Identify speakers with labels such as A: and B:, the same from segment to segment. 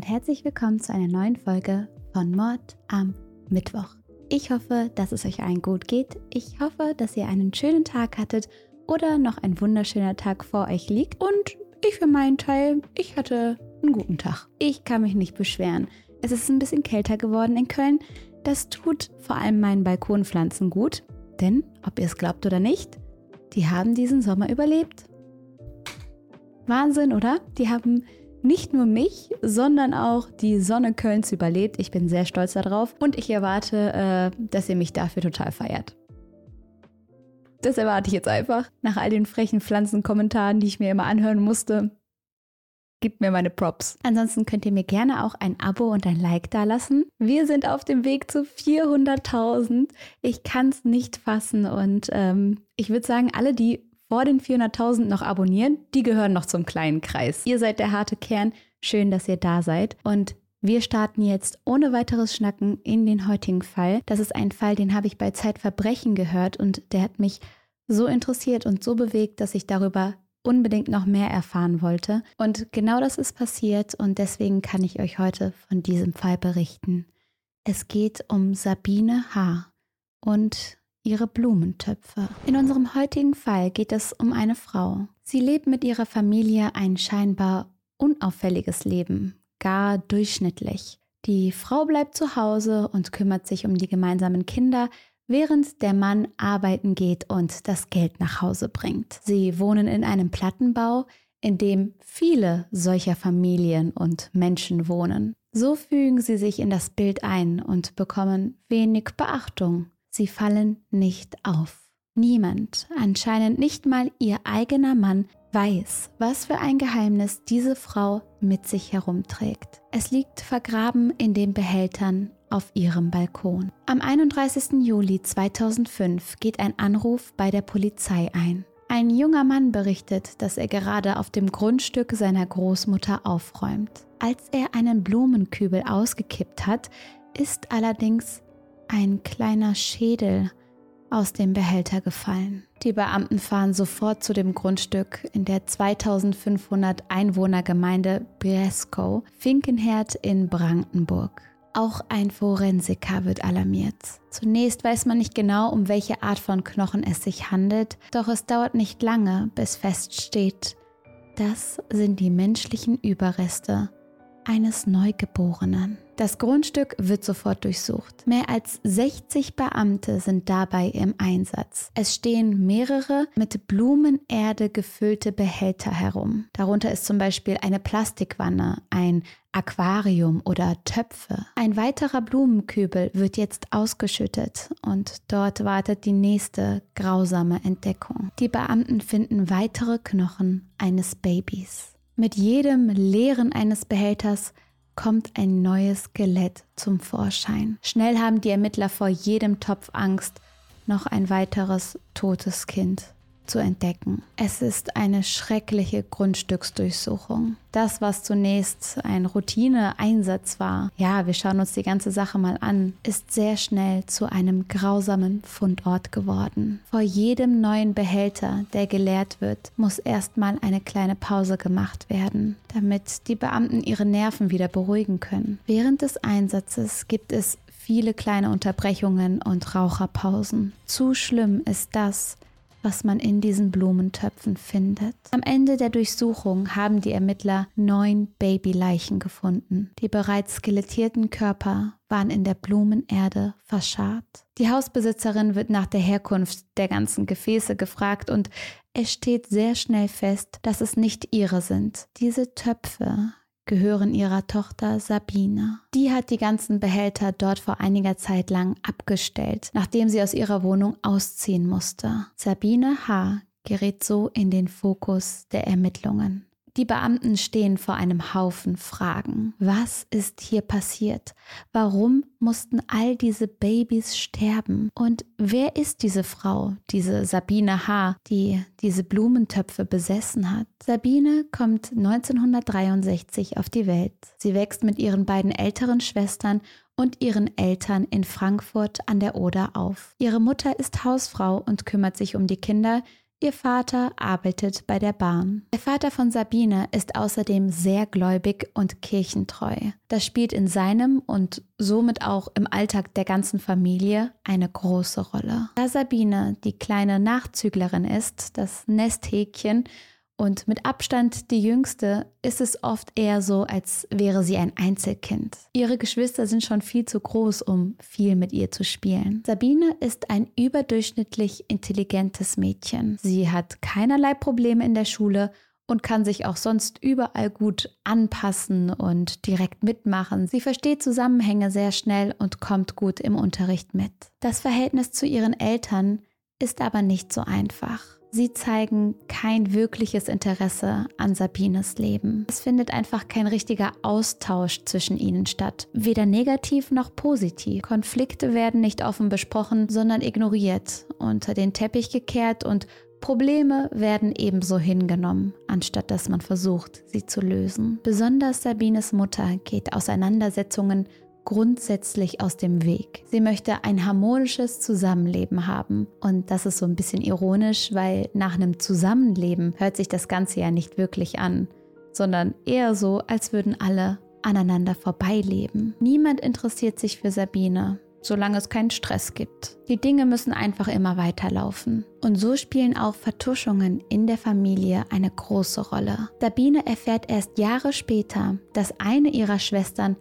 A: und herzlich willkommen zu einer neuen Folge von Mord am Mittwoch. Ich hoffe, dass es euch allen gut geht. Ich hoffe, dass ihr einen schönen Tag hattet oder noch ein wunderschöner Tag vor euch liegt. Und ich für meinen Teil, ich hatte einen guten Tag. Ich kann mich nicht beschweren. Es ist ein bisschen kälter geworden in Köln. Das tut vor allem meinen Balkonpflanzen gut. Denn, ob ihr es glaubt oder nicht, die haben diesen Sommer überlebt. Wahnsinn, oder? Die haben nicht nur mich, sondern auch die Sonne Kölns überlebt. Ich bin sehr stolz darauf und ich erwarte, äh, dass ihr mich dafür total feiert. Das erwarte ich jetzt einfach. Nach all den frechen Pflanzenkommentaren, die ich mir immer anhören musste. Gebt mir meine Props. Ansonsten könnt ihr mir gerne auch ein Abo und ein Like dalassen. Wir sind auf dem Weg zu 400.000. Ich kann es nicht fassen und ähm, ich würde sagen, alle, die vor den 400.000 noch abonnieren, die gehören noch zum kleinen Kreis. Ihr seid der harte Kern. Schön, dass ihr da seid. Und wir starten jetzt ohne weiteres Schnacken in den heutigen Fall. Das ist ein Fall, den habe ich bei Zeitverbrechen gehört und der hat mich so interessiert und so bewegt, dass ich darüber unbedingt noch mehr erfahren wollte. Und genau das ist passiert und deswegen kann ich euch heute von diesem Fall berichten. Es geht um Sabine H. und ihre Blumentöpfe. In unserem heutigen Fall geht es um eine Frau. Sie lebt mit ihrer Familie ein scheinbar unauffälliges Leben, gar durchschnittlich. Die Frau bleibt zu Hause und kümmert sich um die gemeinsamen Kinder, während der Mann arbeiten geht und das Geld nach Hause bringt. Sie wohnen in einem Plattenbau, in dem viele solcher Familien und Menschen wohnen. So fügen sie sich in das Bild ein und bekommen wenig Beachtung. Sie fallen nicht auf. Niemand, anscheinend nicht mal ihr eigener Mann, weiß, was für ein Geheimnis diese Frau mit sich herumträgt. Es liegt vergraben in den Behältern auf ihrem Balkon. Am 31. Juli 2005 geht ein Anruf bei der Polizei ein. Ein junger Mann berichtet, dass er gerade auf dem Grundstück seiner Großmutter aufräumt. Als er einen Blumenkübel ausgekippt hat, ist allerdings ein kleiner Schädel aus dem Behälter gefallen. Die Beamten fahren sofort zu dem Grundstück in der 2500 Einwohnergemeinde Breskow, Finkenherd in Brandenburg. Auch ein Forensiker wird alarmiert. Zunächst weiß man nicht genau, um welche Art von Knochen es sich handelt, doch es dauert nicht lange, bis feststeht, das sind die menschlichen Überreste eines Neugeborenen. Das Grundstück wird sofort durchsucht. Mehr als 60 Beamte sind dabei im Einsatz. Es stehen mehrere mit Blumenerde gefüllte Behälter herum. Darunter ist zum Beispiel eine Plastikwanne, ein Aquarium oder Töpfe. Ein weiterer Blumenkübel wird jetzt ausgeschüttet und dort wartet die nächste grausame Entdeckung. Die Beamten finden weitere Knochen eines Babys. Mit jedem Leeren eines Behälters kommt ein neues Skelett zum Vorschein. Schnell haben die Ermittler vor jedem Topf Angst, noch ein weiteres totes Kind zu entdecken. Es ist eine schreckliche Grundstücksdurchsuchung. Das, was zunächst ein Routineeinsatz war, ja, wir schauen uns die ganze Sache mal an, ist sehr schnell zu einem grausamen Fundort geworden. Vor jedem neuen Behälter, der geleert wird, muss erstmal eine kleine Pause gemacht werden, damit die Beamten ihre Nerven wieder beruhigen können. Während des Einsatzes gibt es viele kleine Unterbrechungen und Raucherpausen. Zu schlimm ist das, was man in diesen Blumentöpfen findet. Am Ende der Durchsuchung haben die Ermittler neun Babyleichen gefunden. Die bereits skelettierten Körper waren in der Blumenerde verscharrt. Die Hausbesitzerin wird nach der Herkunft der ganzen Gefäße gefragt und es steht sehr schnell fest, dass es nicht ihre sind. Diese Töpfe gehören ihrer Tochter Sabine. Die hat die ganzen Behälter dort vor einiger Zeit lang abgestellt, nachdem sie aus ihrer Wohnung ausziehen musste. Sabine H. gerät so in den Fokus der Ermittlungen. Die Beamten stehen vor einem Haufen Fragen. Was ist hier passiert? Warum mussten all diese Babys sterben? Und wer ist diese Frau, diese Sabine H., die diese Blumentöpfe besessen hat? Sabine kommt 1963 auf die Welt. Sie wächst mit ihren beiden älteren Schwestern und ihren Eltern in Frankfurt an der Oder auf. Ihre Mutter ist Hausfrau und kümmert sich um die Kinder, Ihr Vater arbeitet bei der Bahn. Der Vater von Sabine ist außerdem sehr gläubig und kirchentreu. Das spielt in seinem und somit auch im Alltag der ganzen Familie eine große Rolle. Da Sabine die kleine Nachzüglerin ist, das Nesthäkchen, und mit Abstand die jüngste ist es oft eher so, als wäre sie ein Einzelkind. Ihre Geschwister sind schon viel zu groß, um viel mit ihr zu spielen. Sabine ist ein überdurchschnittlich intelligentes Mädchen. Sie hat keinerlei Probleme in der Schule und kann sich auch sonst überall gut anpassen und direkt mitmachen. Sie versteht Zusammenhänge sehr schnell und kommt gut im Unterricht mit. Das Verhältnis zu ihren Eltern ist aber nicht so einfach. Sie zeigen kein wirkliches Interesse an Sabines Leben. Es findet einfach kein richtiger Austausch zwischen ihnen statt, weder negativ noch positiv. Konflikte werden nicht offen besprochen, sondern ignoriert, unter den Teppich gekehrt und Probleme werden ebenso hingenommen, anstatt dass man versucht, sie zu lösen. Besonders Sabines Mutter geht Auseinandersetzungen grundsätzlich aus dem Weg. Sie möchte ein harmonisches Zusammenleben haben. Und das ist so ein bisschen ironisch, weil nach einem Zusammenleben hört sich das Ganze ja nicht wirklich an, sondern eher so, als würden alle aneinander vorbeileben. Niemand interessiert sich für Sabine, solange es keinen Stress gibt. Die Dinge müssen einfach immer weiterlaufen. Und so spielen auch Vertuschungen in der Familie eine große Rolle. Sabine erfährt erst Jahre später, dass eine ihrer Schwestern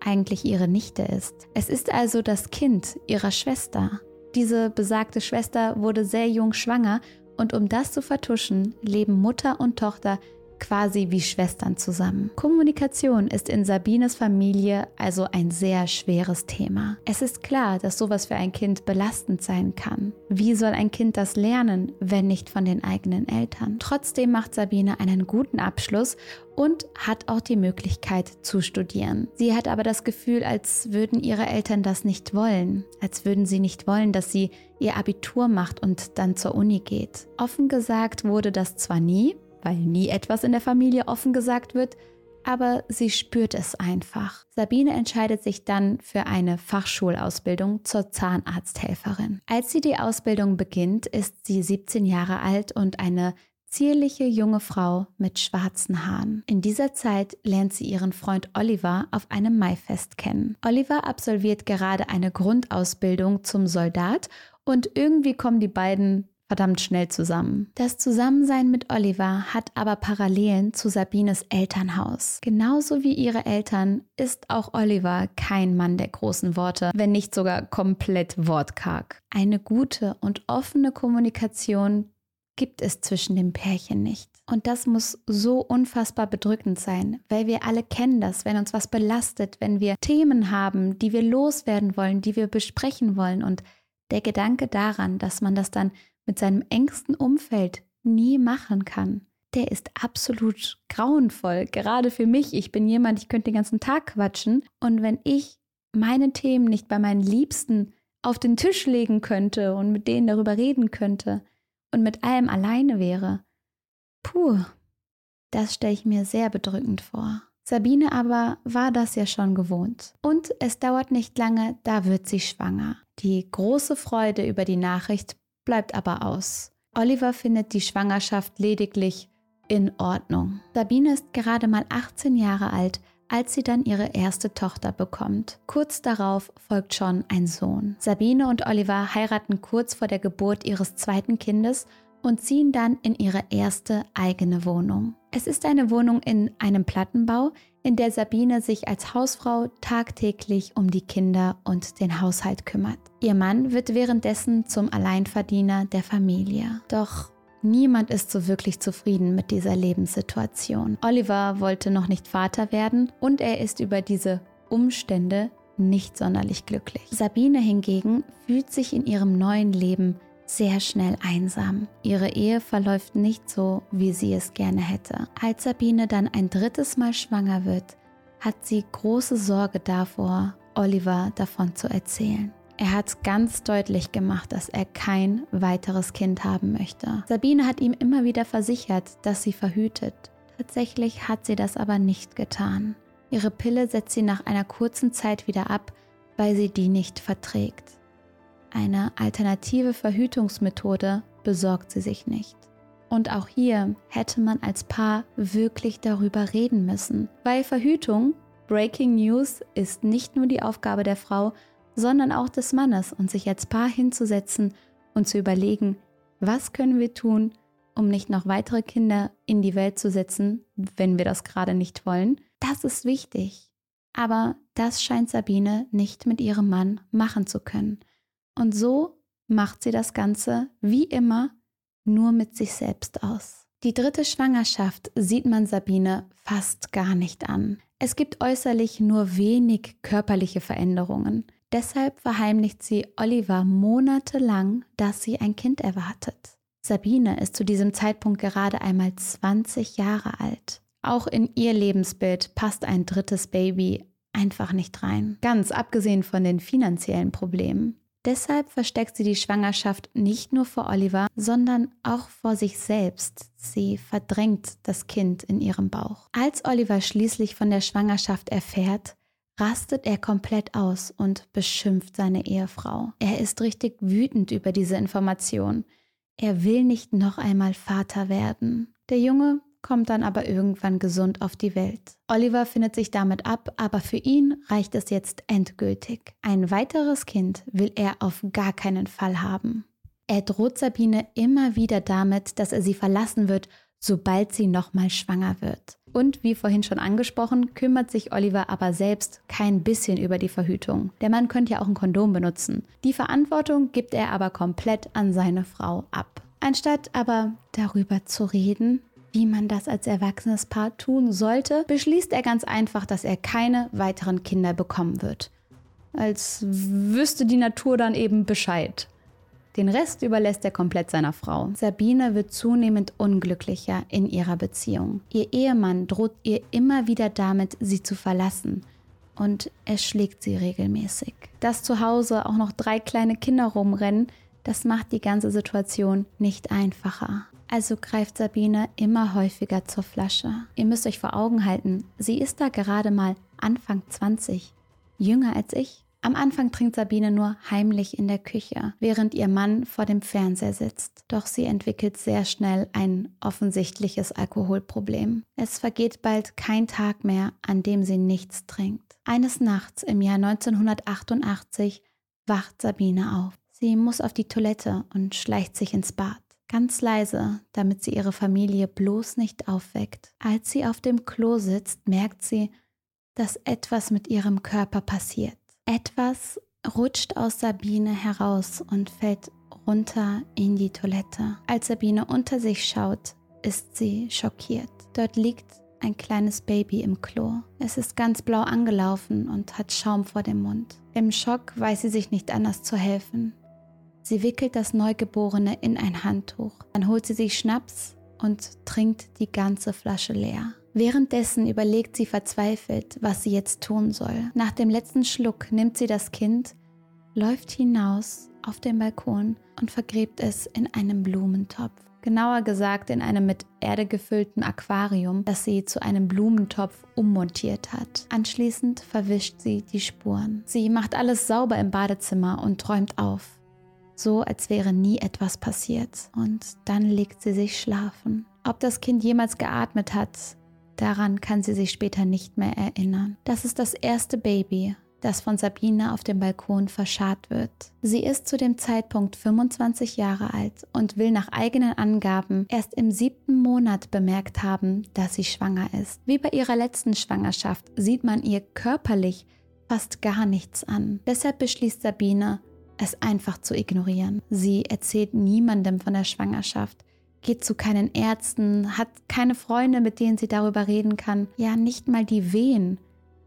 A: eigentlich ihre Nichte ist. Es ist also das Kind ihrer Schwester. Diese besagte Schwester wurde sehr jung schwanger und um das zu vertuschen, leben Mutter und Tochter quasi wie Schwestern zusammen. Kommunikation ist in Sabines Familie also ein sehr schweres Thema. Es ist klar, dass sowas für ein Kind belastend sein kann. Wie soll ein Kind das lernen, wenn nicht von den eigenen Eltern? Trotzdem macht Sabine einen guten Abschluss und hat auch die Möglichkeit zu studieren. Sie hat aber das Gefühl, als würden ihre Eltern das nicht wollen, als würden sie nicht wollen, dass sie ihr Abitur macht und dann zur Uni geht. Offen gesagt wurde das zwar nie, weil nie etwas in der Familie offen gesagt wird, aber sie spürt es einfach. Sabine entscheidet sich dann für eine Fachschulausbildung zur Zahnarzthelferin. Als sie die Ausbildung beginnt, ist sie 17 Jahre alt und eine zierliche junge Frau mit schwarzen Haaren. In dieser Zeit lernt sie ihren Freund Oliver auf einem Maifest kennen. Oliver absolviert gerade eine Grundausbildung zum Soldat und irgendwie kommen die beiden verdammt schnell zusammen. Das Zusammensein mit Oliver hat aber Parallelen zu Sabines Elternhaus. Genauso wie ihre Eltern ist auch Oliver kein Mann der großen Worte, wenn nicht sogar komplett wortkarg. Eine gute und offene Kommunikation gibt es zwischen dem Pärchen nicht. Und das muss so unfassbar bedrückend sein, weil wir alle kennen das, wenn uns was belastet, wenn wir Themen haben, die wir loswerden wollen, die wir besprechen wollen. Und der Gedanke daran, dass man das dann mit seinem engsten Umfeld nie machen kann, der ist absolut grauenvoll. Gerade für mich. Ich bin jemand, ich könnte den ganzen Tag quatschen. Und wenn ich meine Themen nicht bei meinen Liebsten auf den Tisch legen könnte und mit denen darüber reden könnte und mit allem alleine wäre, puh, das stelle ich mir sehr bedrückend vor. Sabine aber war das ja schon gewohnt. Und es dauert nicht lange, da wird sie schwanger. Die große Freude über die Nachricht bleibt aber aus. Oliver findet die Schwangerschaft lediglich in Ordnung. Sabine ist gerade mal 18 Jahre alt, als sie dann ihre erste Tochter bekommt. Kurz darauf folgt schon ein Sohn. Sabine und Oliver heiraten kurz vor der Geburt ihres zweiten Kindes und ziehen dann in ihre erste eigene Wohnung. Es ist eine Wohnung in einem Plattenbau, in der Sabine sich als Hausfrau tagtäglich um die Kinder und den Haushalt kümmert. Ihr Mann wird währenddessen zum Alleinverdiener der Familie. Doch niemand ist so wirklich zufrieden mit dieser Lebenssituation. Oliver wollte noch nicht Vater werden und er ist über diese Umstände nicht sonderlich glücklich. Sabine hingegen fühlt sich in ihrem neuen Leben sehr schnell einsam. Ihre Ehe verläuft nicht so, wie sie es gerne hätte. Als Sabine dann ein drittes Mal schwanger wird, hat sie große Sorge davor, Oliver davon zu erzählen. Er hat ganz deutlich gemacht, dass er kein weiteres Kind haben möchte. Sabine hat ihm immer wieder versichert, dass sie verhütet. Tatsächlich hat sie das aber nicht getan. Ihre Pille setzt sie nach einer kurzen Zeit wieder ab, weil sie die nicht verträgt. Eine alternative Verhütungsmethode besorgt sie sich nicht. Und auch hier hätte man als Paar wirklich darüber reden müssen, weil Verhütung, Breaking News, ist nicht nur die Aufgabe der Frau, sondern auch des Mannes und sich als Paar hinzusetzen und zu überlegen, was können wir tun, um nicht noch weitere Kinder in die Welt zu setzen, wenn wir das gerade nicht wollen. Das ist wichtig. Aber das scheint Sabine nicht mit ihrem Mann machen zu können. Und so macht sie das Ganze, wie immer, nur mit sich selbst aus. Die dritte Schwangerschaft sieht man Sabine fast gar nicht an. Es gibt äußerlich nur wenig körperliche Veränderungen. Deshalb verheimlicht sie Oliver monatelang, dass sie ein Kind erwartet. Sabine ist zu diesem Zeitpunkt gerade einmal 20 Jahre alt. Auch in ihr Lebensbild passt ein drittes Baby einfach nicht rein, ganz abgesehen von den finanziellen Problemen. Deshalb versteckt sie die Schwangerschaft nicht nur vor Oliver, sondern auch vor sich selbst. Sie verdrängt das Kind in ihrem Bauch. Als Oliver schließlich von der Schwangerschaft erfährt, rastet er komplett aus und beschimpft seine Ehefrau. Er ist richtig wütend über diese Information. Er will nicht noch einmal Vater werden. Der Junge kommt dann aber irgendwann gesund auf die Welt. Oliver findet sich damit ab, aber für ihn reicht es jetzt endgültig. Ein weiteres Kind will er auf gar keinen Fall haben. Er droht Sabine immer wieder damit, dass er sie verlassen wird, sobald sie nochmal schwanger wird. Und wie vorhin schon angesprochen, kümmert sich Oliver aber selbst kein bisschen über die Verhütung. Der Mann könnte ja auch ein Kondom benutzen. Die Verantwortung gibt er aber komplett an seine Frau ab. Anstatt aber darüber zu reden, wie man das als erwachsenes Paar tun sollte, beschließt er ganz einfach, dass er keine weiteren Kinder bekommen wird. Als wüsste die Natur dann eben Bescheid. Den Rest überlässt er komplett seiner Frau. Sabine wird zunehmend unglücklicher in ihrer Beziehung. Ihr Ehemann droht ihr immer wieder damit, sie zu verlassen. Und er schlägt sie regelmäßig. Dass zu Hause auch noch drei kleine Kinder rumrennen, das macht die ganze Situation nicht einfacher. Also greift Sabine immer häufiger zur Flasche. Ihr müsst euch vor Augen halten, sie ist da gerade mal Anfang 20, jünger als ich. Am Anfang trinkt Sabine nur heimlich in der Küche, während ihr Mann vor dem Fernseher sitzt. Doch sie entwickelt sehr schnell ein offensichtliches Alkoholproblem. Es vergeht bald kein Tag mehr, an dem sie nichts trinkt. Eines Nachts im Jahr 1988 wacht Sabine auf. Sie muss auf die Toilette und schleicht sich ins Bad. Ganz leise, damit sie ihre Familie bloß nicht aufweckt. Als sie auf dem Klo sitzt, merkt sie, dass etwas mit ihrem Körper passiert. Etwas rutscht aus Sabine heraus und fällt runter in die Toilette. Als Sabine unter sich schaut, ist sie schockiert. Dort liegt ein kleines Baby im Klo. Es ist ganz blau angelaufen und hat Schaum vor dem Mund. Im Schock weiß sie sich nicht anders zu helfen. Sie wickelt das Neugeborene in ein Handtuch. Dann holt sie sich Schnaps und trinkt die ganze Flasche leer. Währenddessen überlegt sie verzweifelt, was sie jetzt tun soll. Nach dem letzten Schluck nimmt sie das Kind, läuft hinaus auf den Balkon und vergräbt es in einem Blumentopf. Genauer gesagt in einem mit Erde gefüllten Aquarium, das sie zu einem Blumentopf ummontiert hat. Anschließend verwischt sie die Spuren. Sie macht alles sauber im Badezimmer und träumt auf. So als wäre nie etwas passiert. Und dann legt sie sich schlafen. Ob das Kind jemals geatmet hat, Daran kann sie sich später nicht mehr erinnern. Das ist das erste Baby, das von Sabine auf dem Balkon verscharrt wird. Sie ist zu dem Zeitpunkt 25 Jahre alt und will nach eigenen Angaben erst im siebten Monat bemerkt haben, dass sie schwanger ist. Wie bei ihrer letzten Schwangerschaft sieht man ihr körperlich fast gar nichts an. Deshalb beschließt Sabine, es einfach zu ignorieren. Sie erzählt niemandem von der Schwangerschaft geht zu keinen Ärzten, hat keine Freunde, mit denen sie darüber reden kann. Ja, nicht mal die Wehen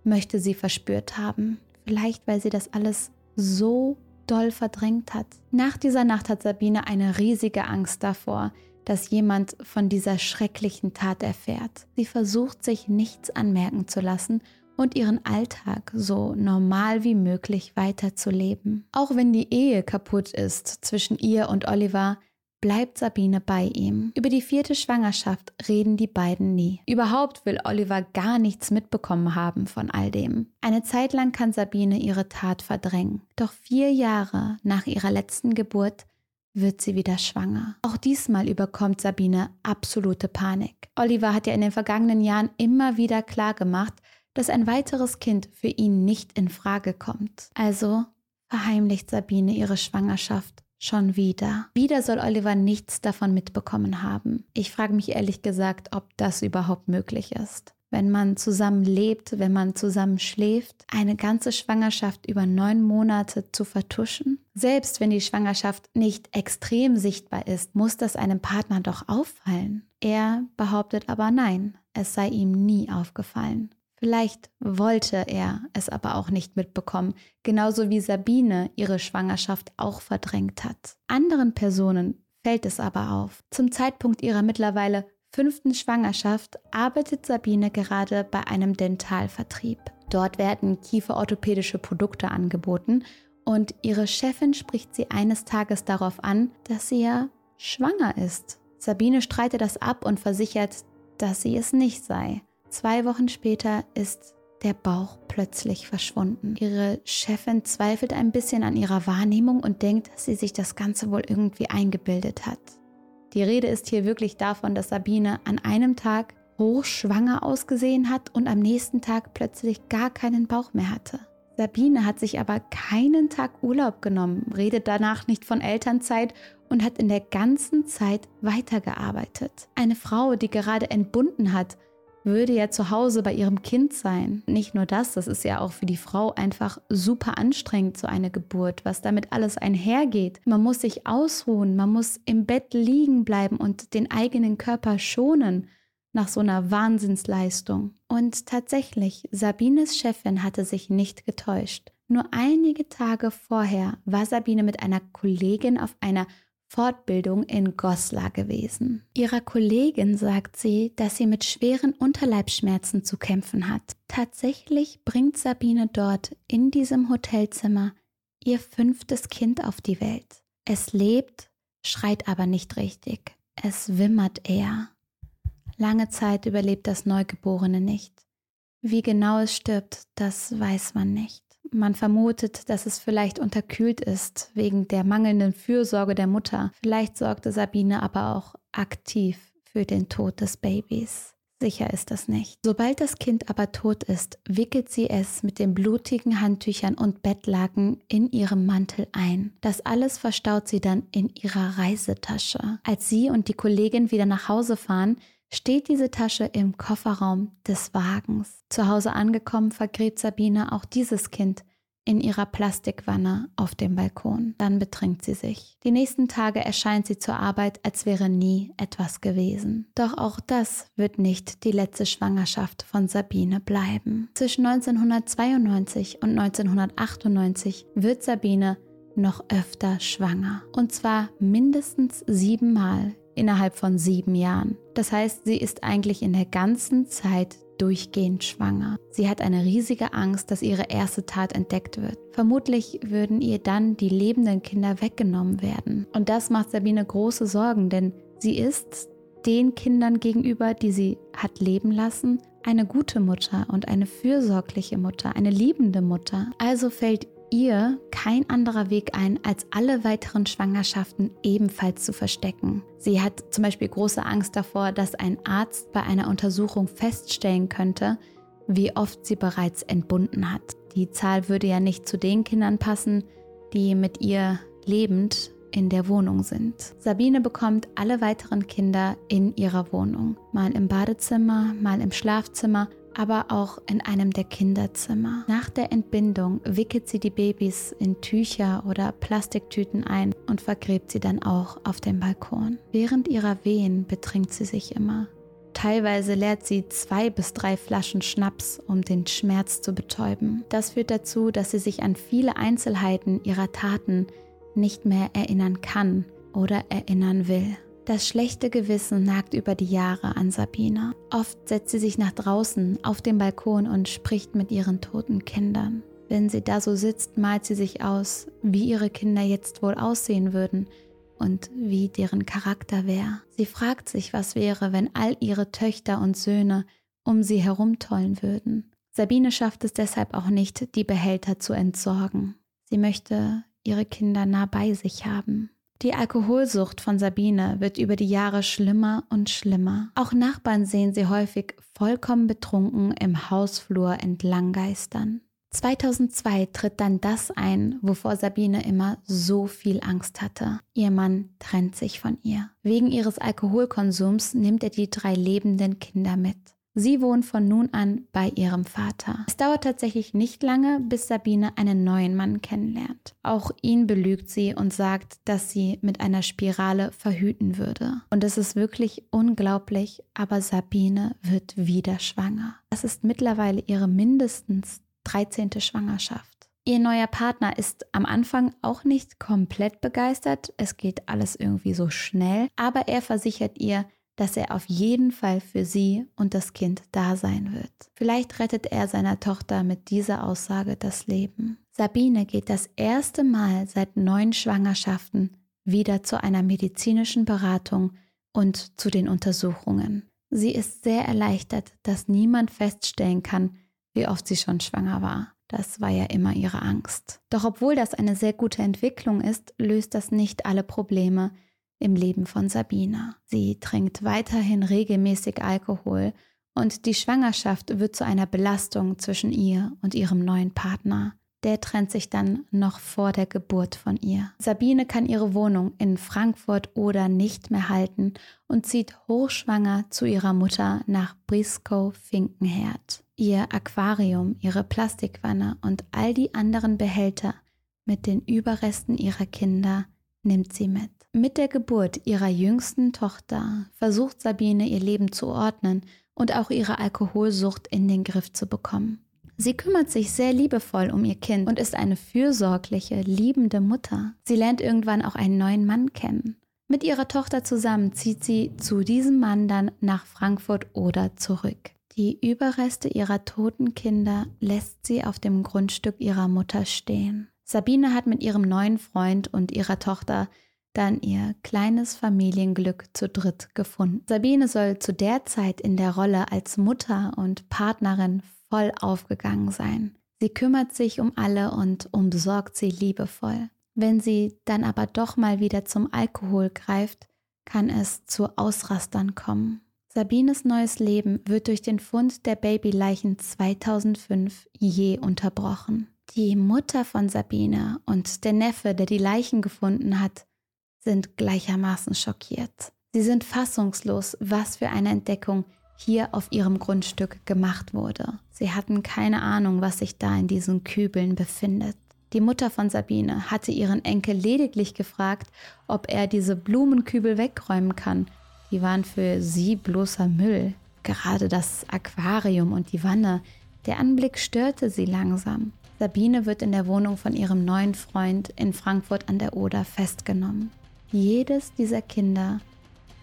A: möchte sie verspürt haben. Vielleicht, weil sie das alles so doll verdrängt hat. Nach dieser Nacht hat Sabine eine riesige Angst davor, dass jemand von dieser schrecklichen Tat erfährt. Sie versucht sich nichts anmerken zu lassen und ihren Alltag so normal wie möglich weiterzuleben. Auch wenn die Ehe kaputt ist zwischen ihr und Oliver, bleibt Sabine bei ihm. Über die vierte Schwangerschaft reden die beiden nie. Überhaupt will Oliver gar nichts mitbekommen haben von all dem. Eine Zeit lang kann Sabine ihre Tat verdrängen. Doch vier Jahre nach ihrer letzten Geburt wird sie wieder schwanger. Auch diesmal überkommt Sabine absolute Panik. Oliver hat ja in den vergangenen Jahren immer wieder klar gemacht, dass ein weiteres Kind für ihn nicht in Frage kommt. Also verheimlicht Sabine ihre Schwangerschaft schon wieder. Wieder soll Oliver nichts davon mitbekommen haben. Ich frage mich ehrlich gesagt, ob das überhaupt möglich ist wenn man zusammen lebt, wenn man zusammen schläft, eine ganze Schwangerschaft über neun Monate zu vertuschen? Selbst wenn die Schwangerschaft nicht extrem sichtbar ist, muss das einem Partner doch auffallen. Er behauptet aber nein, es sei ihm nie aufgefallen. Vielleicht wollte er es aber auch nicht mitbekommen, genauso wie Sabine ihre Schwangerschaft auch verdrängt hat. Anderen Personen fällt es aber auf. Zum Zeitpunkt ihrer mittlerweile fünften Schwangerschaft arbeitet Sabine gerade bei einem Dentalvertrieb. Dort werden kieferorthopädische Produkte angeboten und ihre Chefin spricht sie eines Tages darauf an, dass sie ja schwanger ist. Sabine streitet das ab und versichert, dass sie es nicht sei. Zwei Wochen später ist der Bauch plötzlich verschwunden. Ihre Chefin zweifelt ein bisschen an ihrer Wahrnehmung und denkt, dass sie sich das Ganze wohl irgendwie eingebildet hat. Die Rede ist hier wirklich davon, dass Sabine an einem Tag hochschwanger ausgesehen hat und am nächsten Tag plötzlich gar keinen Bauch mehr hatte. Sabine hat sich aber keinen Tag Urlaub genommen, redet danach nicht von Elternzeit und hat in der ganzen Zeit weitergearbeitet. Eine Frau, die gerade entbunden hat, würde ja zu Hause bei ihrem Kind sein. Nicht nur das, das ist ja auch für die Frau einfach super anstrengend, so eine Geburt, was damit alles einhergeht. Man muss sich ausruhen, man muss im Bett liegen bleiben und den eigenen Körper schonen nach so einer Wahnsinnsleistung. Und tatsächlich, Sabines Chefin hatte sich nicht getäuscht. Nur einige Tage vorher war Sabine mit einer Kollegin auf einer Fortbildung in Goslar gewesen. Ihrer Kollegin sagt sie, dass sie mit schweren Unterleibsschmerzen zu kämpfen hat. Tatsächlich bringt Sabine dort in diesem Hotelzimmer ihr fünftes Kind auf die Welt. Es lebt, schreit aber nicht richtig. Es wimmert eher. Lange Zeit überlebt das Neugeborene nicht. Wie genau es stirbt, das weiß man nicht. Man vermutet, dass es vielleicht unterkühlt ist wegen der mangelnden Fürsorge der Mutter. Vielleicht sorgte Sabine aber auch aktiv für den Tod des Babys. Sicher ist das nicht. Sobald das Kind aber tot ist, wickelt sie es mit den blutigen Handtüchern und Bettlaken in ihrem Mantel ein. Das alles verstaut sie dann in ihrer Reisetasche. Als sie und die Kollegin wieder nach Hause fahren, steht diese Tasche im Kofferraum des Wagens. Zu Hause angekommen vergräbt Sabine auch dieses Kind in ihrer Plastikwanne auf dem Balkon. Dann betrinkt sie sich. Die nächsten Tage erscheint sie zur Arbeit, als wäre nie etwas gewesen. Doch auch das wird nicht die letzte Schwangerschaft von Sabine bleiben. Zwischen 1992 und 1998 wird Sabine noch öfter schwanger. Und zwar mindestens siebenmal innerhalb von sieben Jahren. Das heißt, sie ist eigentlich in der ganzen Zeit durchgehend schwanger. Sie hat eine riesige Angst, dass ihre erste Tat entdeckt wird. Vermutlich würden ihr dann die lebenden Kinder weggenommen werden. Und das macht Sabine große Sorgen, denn sie ist den Kindern gegenüber, die sie hat leben lassen, eine gute Mutter und eine fürsorgliche Mutter, eine liebende Mutter. Also fällt ihr kein anderer Weg ein, als alle weiteren Schwangerschaften ebenfalls zu verstecken. Sie hat zum Beispiel große Angst davor, dass ein Arzt bei einer Untersuchung feststellen könnte, wie oft sie bereits entbunden hat. Die Zahl würde ja nicht zu den Kindern passen, die mit ihr lebend in der Wohnung sind. Sabine bekommt alle weiteren Kinder in ihrer Wohnung, mal im Badezimmer, mal im Schlafzimmer aber auch in einem der Kinderzimmer. Nach der Entbindung wickelt sie die Babys in Tücher oder Plastiktüten ein und vergräbt sie dann auch auf dem Balkon. Während ihrer Wehen betrinkt sie sich immer. Teilweise leert sie zwei bis drei Flaschen Schnaps, um den Schmerz zu betäuben. Das führt dazu, dass sie sich an viele Einzelheiten ihrer Taten nicht mehr erinnern kann oder erinnern will. Das schlechte Gewissen nagt über die Jahre an Sabine. Oft setzt sie sich nach draußen auf dem Balkon und spricht mit ihren toten Kindern. Wenn sie da so sitzt, malt sie sich aus, wie ihre Kinder jetzt wohl aussehen würden und wie deren Charakter wäre. Sie fragt sich, was wäre, wenn all ihre Töchter und Söhne um sie herumtollen würden. Sabine schafft es deshalb auch nicht, die Behälter zu entsorgen. Sie möchte ihre Kinder nah bei sich haben. Die Alkoholsucht von Sabine wird über die Jahre schlimmer und schlimmer. Auch Nachbarn sehen sie häufig vollkommen betrunken im Hausflur entlang geistern. 2002 tritt dann das ein, wovor Sabine immer so viel Angst hatte. Ihr Mann trennt sich von ihr. Wegen ihres Alkoholkonsums nimmt er die drei lebenden Kinder mit. Sie wohnt von nun an bei ihrem Vater. Es dauert tatsächlich nicht lange, bis Sabine einen neuen Mann kennenlernt. Auch ihn belügt sie und sagt, dass sie mit einer Spirale verhüten würde. Und es ist wirklich unglaublich, aber Sabine wird wieder schwanger. Das ist mittlerweile ihre mindestens 13. Schwangerschaft. Ihr neuer Partner ist am Anfang auch nicht komplett begeistert. Es geht alles irgendwie so schnell, aber er versichert ihr, dass er auf jeden Fall für sie und das Kind da sein wird. Vielleicht rettet er seiner Tochter mit dieser Aussage das Leben. Sabine geht das erste Mal seit neun Schwangerschaften wieder zu einer medizinischen Beratung und zu den Untersuchungen. Sie ist sehr erleichtert, dass niemand feststellen kann, wie oft sie schon schwanger war. Das war ja immer ihre Angst. Doch obwohl das eine sehr gute Entwicklung ist, löst das nicht alle Probleme im Leben von Sabina. Sie trinkt weiterhin regelmäßig Alkohol und die Schwangerschaft wird zu einer Belastung zwischen ihr und ihrem neuen Partner. Der trennt sich dann noch vor der Geburt von ihr. Sabine kann ihre Wohnung in Frankfurt oder nicht mehr halten und zieht hochschwanger zu ihrer Mutter nach Briscoe-Finkenherd. Ihr Aquarium, ihre Plastikwanne und all die anderen Behälter mit den Überresten ihrer Kinder nimmt sie mit. Mit der Geburt ihrer jüngsten Tochter versucht Sabine ihr Leben zu ordnen und auch ihre Alkoholsucht in den Griff zu bekommen. Sie kümmert sich sehr liebevoll um ihr Kind und ist eine fürsorgliche, liebende Mutter. Sie lernt irgendwann auch einen neuen Mann kennen. Mit ihrer Tochter zusammen zieht sie zu diesem Mann dann nach Frankfurt oder zurück. Die Überreste ihrer toten Kinder lässt sie auf dem Grundstück ihrer Mutter stehen. Sabine hat mit ihrem neuen Freund und ihrer Tochter dann ihr kleines Familienglück zu dritt gefunden. Sabine soll zu der Zeit in der Rolle als Mutter und Partnerin voll aufgegangen sein. Sie kümmert sich um alle und umsorgt sie liebevoll. Wenn sie dann aber doch mal wieder zum Alkohol greift, kann es zu Ausrastern kommen. Sabines neues Leben wird durch den Fund der Babyleichen 2005 je unterbrochen. Die Mutter von Sabine und der Neffe, der die Leichen gefunden hat, sind gleichermaßen schockiert. Sie sind fassungslos, was für eine Entdeckung hier auf ihrem Grundstück gemacht wurde. Sie hatten keine Ahnung, was sich da in diesen Kübeln befindet. Die Mutter von Sabine hatte ihren Enkel lediglich gefragt, ob er diese Blumenkübel wegräumen kann. Die waren für sie bloßer Müll. Gerade das Aquarium und die Wanne, der Anblick störte sie langsam. Sabine wird in der Wohnung von ihrem neuen Freund in Frankfurt an der Oder festgenommen. Jedes dieser Kinder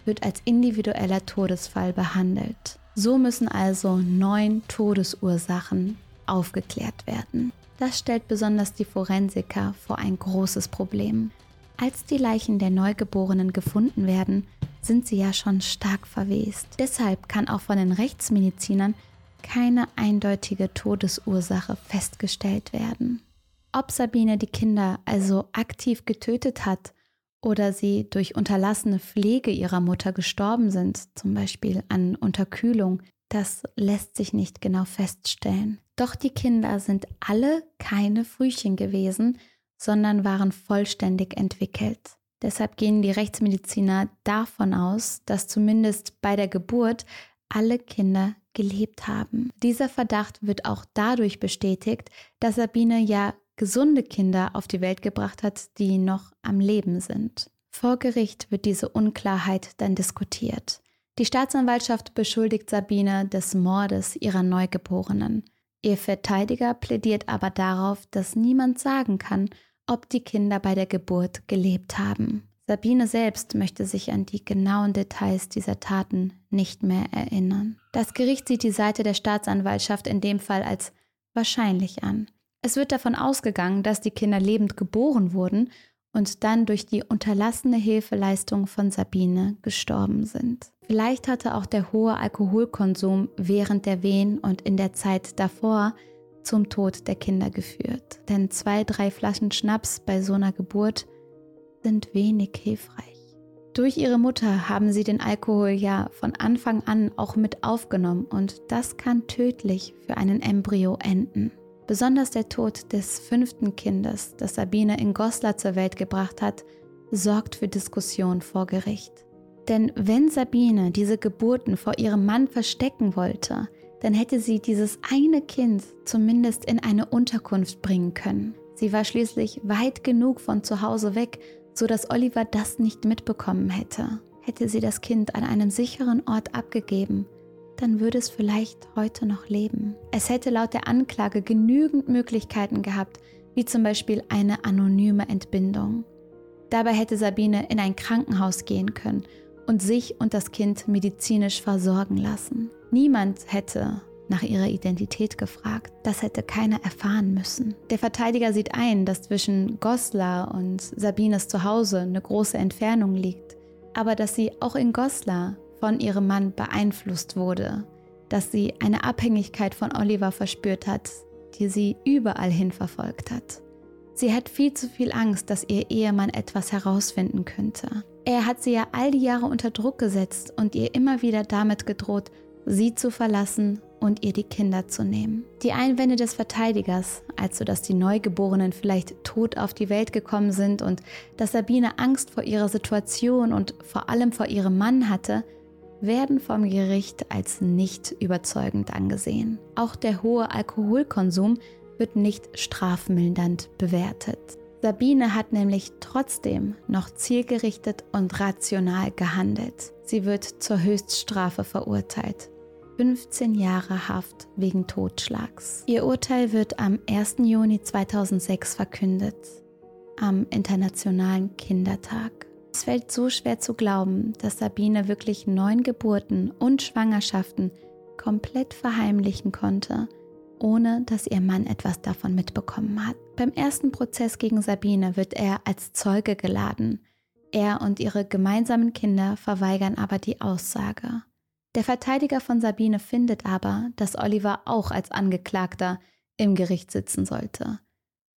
A: wird als individueller Todesfall behandelt. So müssen also neun Todesursachen aufgeklärt werden. Das stellt besonders die Forensiker vor ein großes Problem. Als die Leichen der Neugeborenen gefunden werden, sind sie ja schon stark verwest. Deshalb kann auch von den Rechtsmedizinern keine eindeutige Todesursache festgestellt werden. Ob Sabine die Kinder also aktiv getötet hat oder sie durch unterlassene Pflege ihrer Mutter gestorben sind, zum Beispiel an Unterkühlung, das lässt sich nicht genau feststellen. Doch die Kinder sind alle keine Frühchen gewesen, sondern waren vollständig entwickelt. Deshalb gehen die Rechtsmediziner davon aus, dass zumindest bei der Geburt alle Kinder gelebt haben. Dieser Verdacht wird auch dadurch bestätigt, dass Sabine ja gesunde Kinder auf die Welt gebracht hat, die noch am Leben sind. Vor Gericht wird diese Unklarheit dann diskutiert. Die Staatsanwaltschaft beschuldigt Sabine des Mordes ihrer Neugeborenen. Ihr Verteidiger plädiert aber darauf, dass niemand sagen kann, ob die Kinder bei der Geburt gelebt haben. Sabine selbst möchte sich an die genauen Details dieser Taten nicht mehr erinnern. Das Gericht sieht die Seite der Staatsanwaltschaft in dem Fall als wahrscheinlich an. Es wird davon ausgegangen, dass die Kinder lebend geboren wurden und dann durch die unterlassene Hilfeleistung von Sabine gestorben sind. Vielleicht hatte auch der hohe Alkoholkonsum während der Wehen und in der Zeit davor zum Tod der Kinder geführt. Denn zwei, drei Flaschen Schnaps bei so einer Geburt sind wenig hilfreich. Durch ihre Mutter haben sie den Alkohol ja von Anfang an auch mit aufgenommen und das kann tödlich für einen Embryo enden. Besonders der Tod des fünften Kindes, das Sabine in Goslar zur Welt gebracht hat, sorgt für Diskussion vor Gericht. Denn wenn Sabine diese Geburten vor ihrem Mann verstecken wollte, dann hätte sie dieses eine Kind zumindest in eine Unterkunft bringen können. Sie war schließlich weit genug von zu Hause weg, so dass Oliver das nicht mitbekommen hätte. Hätte sie das Kind an einem sicheren Ort abgegeben, dann würde es vielleicht heute noch leben. Es hätte laut der Anklage genügend Möglichkeiten gehabt, wie zum Beispiel eine anonyme Entbindung. Dabei hätte Sabine in ein Krankenhaus gehen können und sich und das Kind medizinisch versorgen lassen. Niemand hätte nach ihrer Identität gefragt. Das hätte keiner erfahren müssen. Der Verteidiger sieht ein, dass zwischen Goslar und Sabines Zuhause eine große Entfernung liegt, aber dass sie auch in Goslar von ihrem Mann beeinflusst wurde, dass sie eine Abhängigkeit von Oliver verspürt hat, die sie überall hin verfolgt hat. Sie hat viel zu viel Angst, dass ihr Ehemann etwas herausfinden könnte. Er hat sie ja all die Jahre unter Druck gesetzt und ihr immer wieder damit gedroht, sie zu verlassen und ihr die Kinder zu nehmen. Die Einwände des Verteidigers, also dass die Neugeborenen vielleicht tot auf die Welt gekommen sind und dass Sabine Angst vor ihrer Situation und vor allem vor ihrem Mann hatte, werden vom Gericht als nicht überzeugend angesehen. Auch der hohe Alkoholkonsum wird nicht strafmildernd bewertet. Sabine hat nämlich trotzdem noch zielgerichtet und rational gehandelt. Sie wird zur Höchststrafe verurteilt. 15 Jahre Haft wegen Totschlags. Ihr Urteil wird am 1. Juni 2006 verkündet, am Internationalen Kindertag. Es fällt so schwer zu glauben, dass Sabine wirklich neun Geburten und Schwangerschaften komplett verheimlichen konnte, ohne dass ihr Mann etwas davon mitbekommen hat. Beim ersten Prozess gegen Sabine wird er als Zeuge geladen. Er und ihre gemeinsamen Kinder verweigern aber die Aussage. Der Verteidiger von Sabine findet aber, dass Oliver auch als Angeklagter im Gericht sitzen sollte.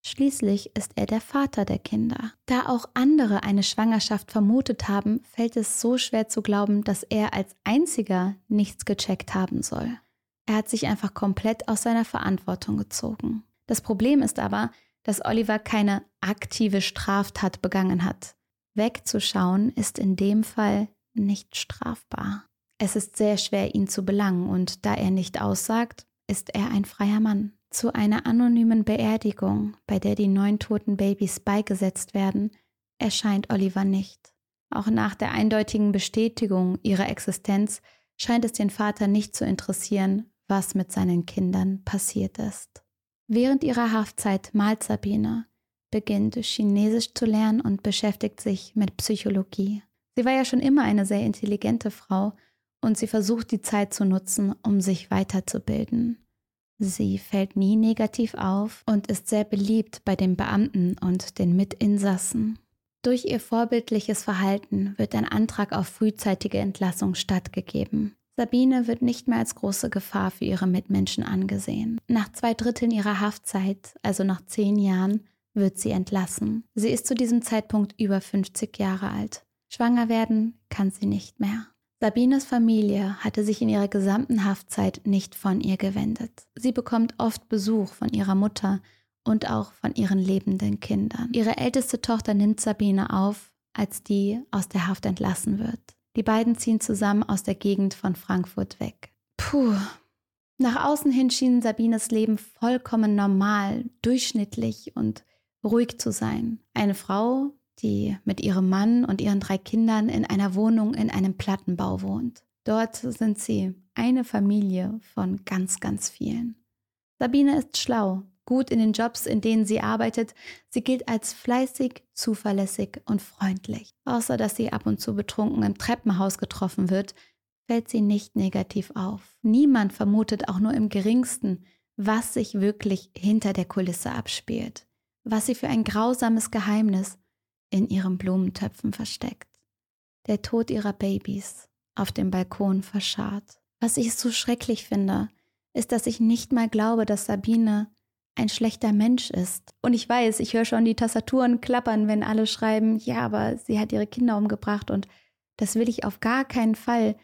A: Schließlich ist er der Vater der Kinder. Da auch andere eine Schwangerschaft vermutet haben, fällt es so schwer zu glauben, dass er als einziger nichts gecheckt haben soll. Er hat sich einfach komplett aus seiner Verantwortung gezogen. Das Problem ist aber, dass Oliver keine aktive Straftat begangen hat. Wegzuschauen ist in dem Fall nicht strafbar. Es ist sehr schwer, ihn zu belangen, und da er nicht aussagt, ist er ein freier Mann. Zu einer anonymen Beerdigung, bei der die neun toten Babys beigesetzt werden, erscheint Oliver nicht. Auch nach der eindeutigen Bestätigung ihrer Existenz scheint es den Vater nicht zu interessieren, was mit seinen Kindern passiert ist. Während ihrer Haftzeit malt Sabine, beginnt Chinesisch zu lernen und beschäftigt sich mit Psychologie. Sie war ja schon immer eine sehr intelligente Frau und sie versucht die Zeit zu nutzen, um sich weiterzubilden. Sie fällt nie negativ auf und ist sehr beliebt bei den Beamten und den Mitinsassen. Durch ihr vorbildliches Verhalten wird ein Antrag auf frühzeitige Entlassung stattgegeben. Sabine wird nicht mehr als große Gefahr für ihre Mitmenschen angesehen. Nach zwei Dritteln ihrer Haftzeit, also nach zehn Jahren, wird sie entlassen. Sie ist zu diesem Zeitpunkt über 50 Jahre alt. Schwanger werden kann sie nicht mehr. Sabines Familie hatte sich in ihrer gesamten Haftzeit nicht von ihr gewendet. Sie bekommt oft Besuch von ihrer Mutter und auch von ihren lebenden Kindern. Ihre älteste Tochter nimmt Sabine auf, als die aus der Haft entlassen wird. Die beiden ziehen zusammen aus der Gegend von Frankfurt weg. Puh. Nach außen hin schien Sabines Leben vollkommen normal, durchschnittlich und ruhig zu sein. Eine Frau, die mit ihrem Mann und ihren drei Kindern in einer Wohnung in einem Plattenbau wohnt. Dort sind sie eine Familie von ganz, ganz vielen. Sabine ist schlau, gut in den Jobs, in denen sie arbeitet. Sie gilt als fleißig, zuverlässig und freundlich. Außer dass sie ab und zu betrunken im Treppenhaus getroffen wird, fällt sie nicht negativ auf. Niemand vermutet auch nur im geringsten, was sich wirklich hinter der Kulisse abspielt, was sie für ein grausames Geheimnis in ihren Blumentöpfen versteckt. Der Tod ihrer Babys auf dem Balkon verscharrt. Was ich so schrecklich finde, ist, dass ich nicht mal glaube, dass Sabine ein schlechter Mensch ist. Und ich weiß, ich höre schon die Tastaturen klappern, wenn alle schreiben, ja, aber sie hat ihre Kinder umgebracht und das will ich auf gar keinen Fall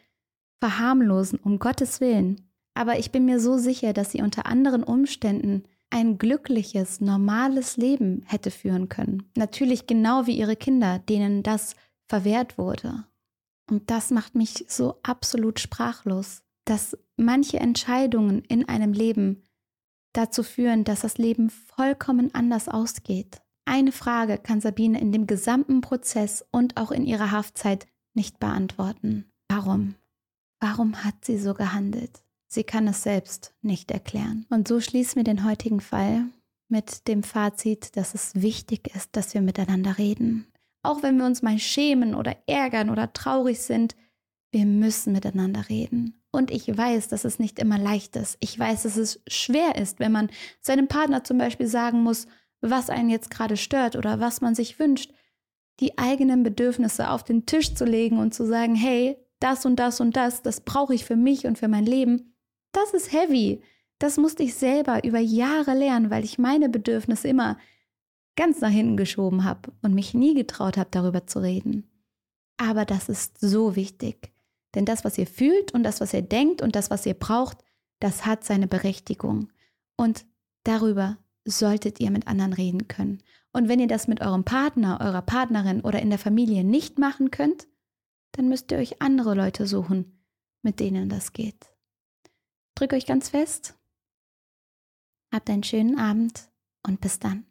A: verharmlosen, um Gottes Willen. Aber ich bin mir so sicher, dass sie unter anderen Umständen ein glückliches, normales Leben hätte führen können. Natürlich genau wie ihre Kinder, denen das verwehrt wurde. Und das macht mich so absolut sprachlos, dass manche Entscheidungen in einem Leben dazu führen, dass das Leben vollkommen anders ausgeht. Eine Frage kann Sabine in dem gesamten Prozess und auch in ihrer Haftzeit nicht beantworten. Warum? Warum hat sie so gehandelt? Sie kann es selbst nicht erklären. Und so schließen wir den heutigen Fall mit dem Fazit, dass es wichtig ist, dass wir miteinander reden. Auch wenn wir uns mal schämen oder ärgern oder traurig sind, wir müssen miteinander reden. Und ich weiß, dass es nicht immer leicht ist. Ich weiß, dass es schwer ist, wenn man seinem Partner zum Beispiel sagen muss, was einen jetzt gerade stört oder was man sich wünscht, die eigenen Bedürfnisse auf den Tisch zu legen und zu sagen, hey, das und das und das, das brauche ich für mich und für mein Leben. Das ist heavy. Das musste ich selber über Jahre lernen, weil ich meine Bedürfnisse immer ganz nach hinten geschoben habe und mich nie getraut habe, darüber zu reden. Aber das ist so wichtig. Denn das, was ihr fühlt und das, was ihr denkt und das, was ihr braucht, das hat seine Berechtigung. Und darüber solltet ihr mit anderen reden können. Und wenn ihr das mit eurem Partner, eurer Partnerin oder in der Familie nicht machen könnt, dann müsst ihr euch andere Leute suchen, mit denen das geht. Drückt euch ganz fest. Habt einen schönen Abend und bis dann.